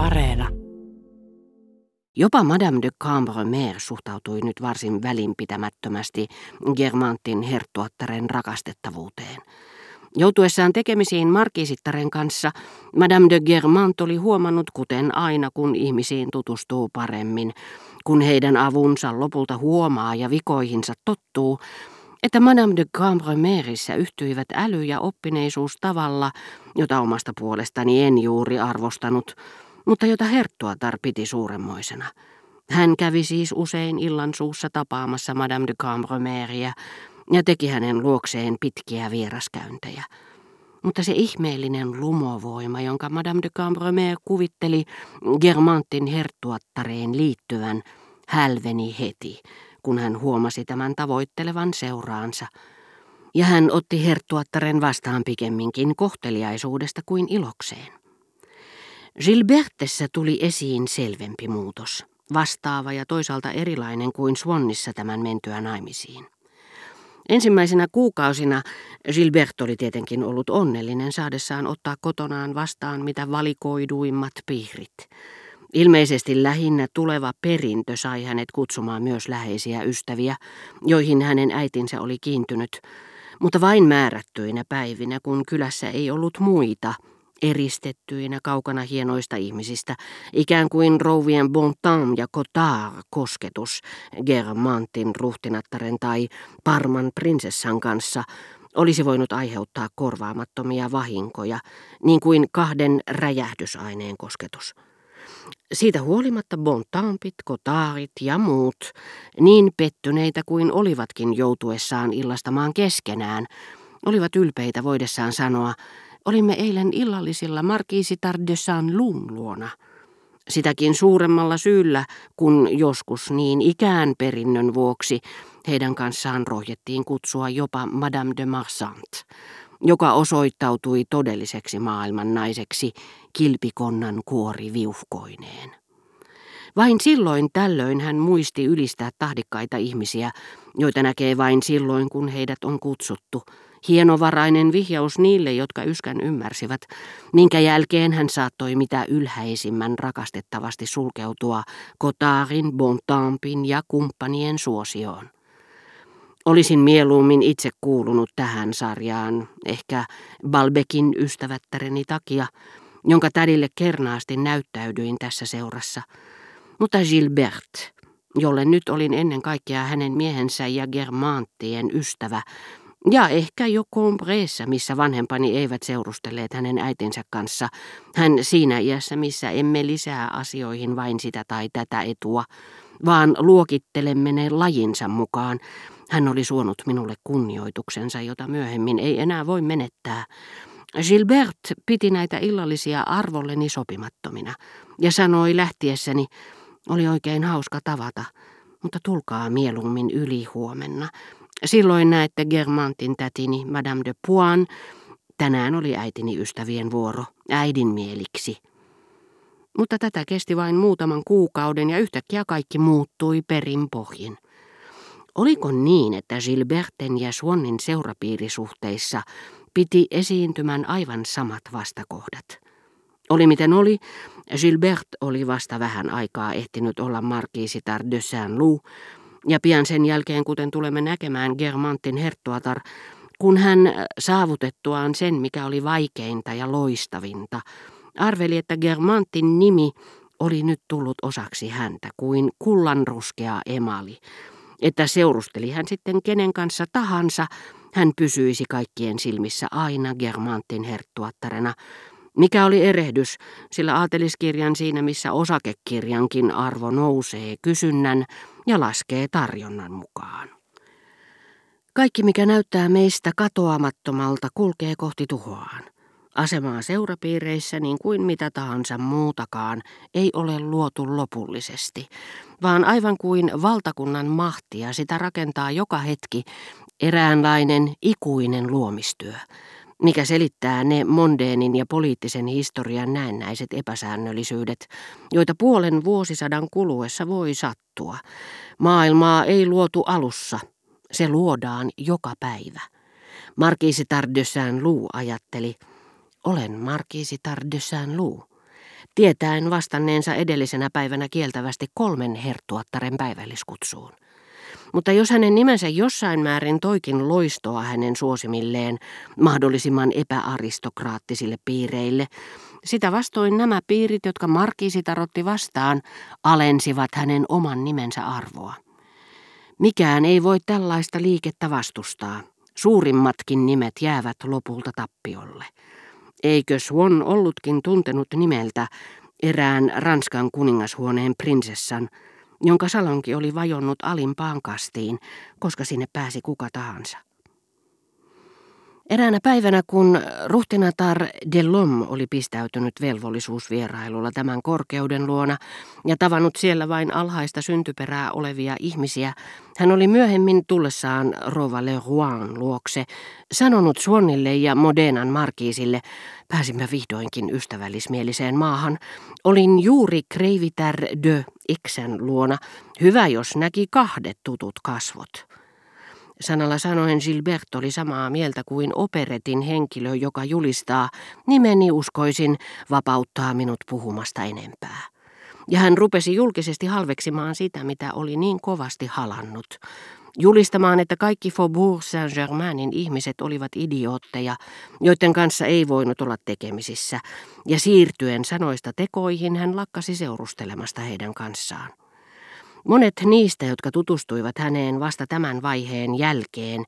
Areena. Jopa Madame de Cambremer suhtautui nyt varsin välinpitämättömästi Germantin herttuattaren rakastettavuuteen. Joutuessaan tekemisiin markiisittaren kanssa, Madame de Germant oli huomannut, kuten aina kun ihmisiin tutustuu paremmin, kun heidän avunsa lopulta huomaa ja vikoihinsa tottuu, että Madame de Cambremerissä yhtyivät äly ja oppineisuus tavalla, jota omasta puolestani en juuri arvostanut, mutta jota Herttuatar piti suuremmoisena. Hän kävi siis usein illan suussa tapaamassa Madame de Cambremeria ja teki hänen luokseen pitkiä vieraskäyntejä. Mutta se ihmeellinen lumovoima, jonka Madame de Cambremer kuvitteli Germantin herttuattareen liittyvän, hälveni heti, kun hän huomasi tämän tavoittelevan seuraansa. Ja hän otti herttuattaren vastaan pikemminkin kohteliaisuudesta kuin ilokseen. Gilbertessä tuli esiin selvempi muutos, vastaava ja toisaalta erilainen kuin Swannissa tämän mentyä naimisiin. Ensimmäisenä kuukausina Gilbert oli tietenkin ollut onnellinen saadessaan ottaa kotonaan vastaan mitä valikoiduimmat piirit. Ilmeisesti lähinnä tuleva perintö sai hänet kutsumaan myös läheisiä ystäviä, joihin hänen äitinsä oli kiintynyt, mutta vain määrättyinä päivinä, kun kylässä ei ollut muita, eristettyinä kaukana hienoista ihmisistä, ikään kuin rouvien Bontam ja Cotard kosketus Germantin ruhtinattaren tai Parman prinsessan kanssa olisi voinut aiheuttaa korvaamattomia vahinkoja, niin kuin kahden räjähdysaineen kosketus. Siitä huolimatta Bontampit, Kotaarit ja muut, niin pettyneitä kuin olivatkin joutuessaan illastamaan keskenään, olivat ylpeitä voidessaan sanoa, olimme eilen illallisilla Markiisitar de Saint-Lun luona. Sitäkin suuremmalla syyllä, kun joskus niin ikään perinnön vuoksi heidän kanssaan rohjettiin kutsua jopa Madame de Marsant, joka osoittautui todelliseksi maailman naiseksi kilpikonnan kuori viuhkoineen. Vain silloin tällöin hän muisti ylistää tahdikkaita ihmisiä, joita näkee vain silloin, kun heidät on kutsuttu. Hienovarainen vihjaus niille, jotka yskän ymmärsivät, minkä jälkeen hän saattoi mitä ylhäisimmän rakastettavasti sulkeutua Kotaarin, Bontampin ja kumppanien suosioon. Olisin mieluummin itse kuulunut tähän sarjaan, ehkä Balbekin ystävättäreni takia, jonka tädille kernaasti näyttäydyin tässä seurassa. Mutta Gilbert, jolle nyt olin ennen kaikkea hänen miehensä ja Germanttien ystävä, ja ehkä jo Combreessa, missä vanhempani eivät seurustelleet hänen äitinsä kanssa, hän siinä iässä, missä emme lisää asioihin vain sitä tai tätä etua, vaan luokittelemme ne lajinsa mukaan, hän oli suonut minulle kunnioituksensa, jota myöhemmin ei enää voi menettää. Gilbert piti näitä illallisia arvolleni sopimattomina ja sanoi lähtiessäni, oli oikein hauska tavata, mutta tulkaa mieluummin yli huomenna. Silloin näette Germantin tätini, Madame de Puan. Tänään oli äitini ystävien vuoro, äidin mieliksi. Mutta tätä kesti vain muutaman kuukauden ja yhtäkkiä kaikki muuttui perin pohjin. Oliko niin, että Gilberten ja Suonnin seurapiirisuhteissa piti esiintymän aivan samat vastakohdat? Oli miten oli, Gilbert oli vasta vähän aikaa ehtinyt olla markiisitar de Saint-Loup, ja pian sen jälkeen, kuten tulemme näkemään Germantin herttuatar, kun hän saavutettuaan sen, mikä oli vaikeinta ja loistavinta, arveli, että Germantin nimi oli nyt tullut osaksi häntä kuin kullanruskea emali, että seurusteli hän sitten kenen kanssa tahansa, hän pysyisi kaikkien silmissä aina Germantin herttuattarena, mikä oli erehdys, sillä aateliskirjan siinä missä osakekirjankin arvo nousee kysynnän ja laskee tarjonnan mukaan. Kaikki mikä näyttää meistä katoamattomalta kulkee kohti tuhoaan. Asemaa seurapiireissä niin kuin mitä tahansa muutakaan ei ole luotu lopullisesti, vaan aivan kuin valtakunnan mahtia sitä rakentaa joka hetki eräänlainen ikuinen luomistyö, mikä selittää ne mondeenin ja poliittisen historian näennäiset epäsäännöllisyydet, joita puolen vuosisadan kuluessa voi sattua. Maailmaa ei luotu alussa, se luodaan joka päivä. Markiisitar de Saint-Loup ajatteli, olen Markiisitar de Saint-Loup. tietäen vastanneensa edellisenä päivänä kieltävästi kolmen herttuattaren päivälliskutsuun. Mutta jos hänen nimensä jossain määrin toikin loistoa hänen suosimilleen mahdollisimman epäaristokraattisille piireille, sitä vastoin nämä piirit, jotka Markiisi tarotti vastaan, alensivat hänen oman nimensä arvoa. Mikään ei voi tällaista liikettä vastustaa. Suurimmatkin nimet jäävät lopulta tappiolle. Eikö Swan ollutkin tuntenut nimeltä erään Ranskan kuningashuoneen prinsessan, jonka salonki oli vajonnut alimpaan kastiin, koska sinne pääsi kuka tahansa. Eräänä päivänä, kun ruhtinatar Delom oli pistäytynyt velvollisuusvierailulla tämän korkeuden luona ja tavannut siellä vain alhaista syntyperää olevia ihmisiä, hän oli myöhemmin tullessaan Rova Le Rouen luokse sanonut Suonnille ja Modenan markiisille, pääsimme vihdoinkin ystävällismieliseen maahan, olin juuri Kreivitär de Xen luona, hyvä jos näki kahdet tutut kasvot. Sanalla sanoen Gilbert oli samaa mieltä kuin operetin henkilö, joka julistaa, nimeni uskoisin, vapauttaa minut puhumasta enempää. Ja hän rupesi julkisesti halveksimaan sitä, mitä oli niin kovasti halannut. Julistamaan, että kaikki Faubourg Saint-Germainin ihmiset olivat idiootteja, joiden kanssa ei voinut olla tekemisissä, ja siirtyen sanoista tekoihin hän lakkasi seurustelemasta heidän kanssaan. Monet niistä, jotka tutustuivat häneen vasta tämän vaiheen jälkeen,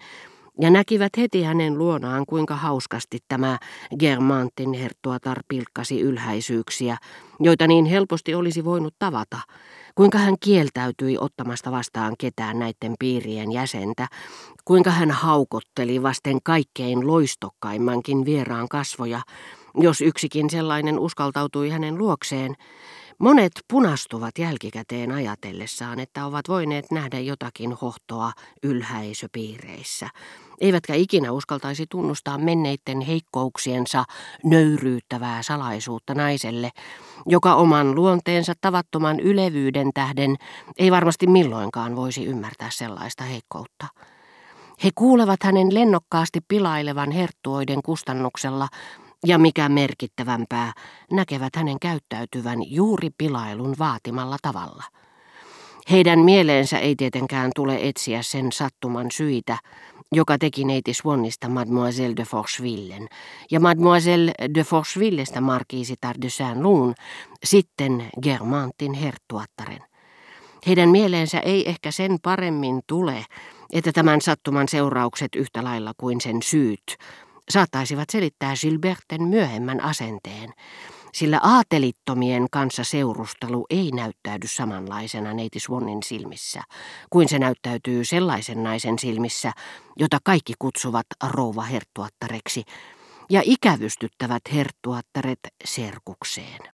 ja näkivät heti hänen luonaan, kuinka hauskasti tämä Germantin herttuatar pilkkasi ylhäisyyksiä, joita niin helposti olisi voinut tavata, kuinka hän kieltäytyi ottamasta vastaan ketään näiden piirien jäsentä, kuinka hän haukotteli vasten kaikkein loistokkaimmankin vieraan kasvoja, jos yksikin sellainen uskaltautui hänen luokseen, Monet punastuvat jälkikäteen ajatellessaan, että ovat voineet nähdä jotakin hohtoa ylhäisöpiireissä, eivätkä ikinä uskaltaisi tunnustaa menneiden heikkouksiensa nöyryyttävää salaisuutta naiselle, joka oman luonteensa tavattoman ylevyyden tähden ei varmasti milloinkaan voisi ymmärtää sellaista heikkoutta. He kuulevat hänen lennokkaasti pilailevan herttuoiden kustannuksella ja mikä merkittävämpää, näkevät hänen käyttäytyvän juuri pilailun vaatimalla tavalla. Heidän mieleensä ei tietenkään tule etsiä sen sattuman syitä, joka teki neiti Swannista Mademoiselle de Forchevillen ja Mademoiselle de Forchevillesta markiisitar de Saint-Loun, sitten Germantin herttuattaren. Heidän mieleensä ei ehkä sen paremmin tule, että tämän sattuman seuraukset yhtä lailla kuin sen syyt saattaisivat selittää Gilberten myöhemmän asenteen, sillä aatelittomien kanssa seurustelu ei näyttäydy samanlaisena neiti Swannin silmissä, kuin se näyttäytyy sellaisen naisen silmissä, jota kaikki kutsuvat rouva herttuattareksi, ja ikävystyttävät herttuattaret serkukseen.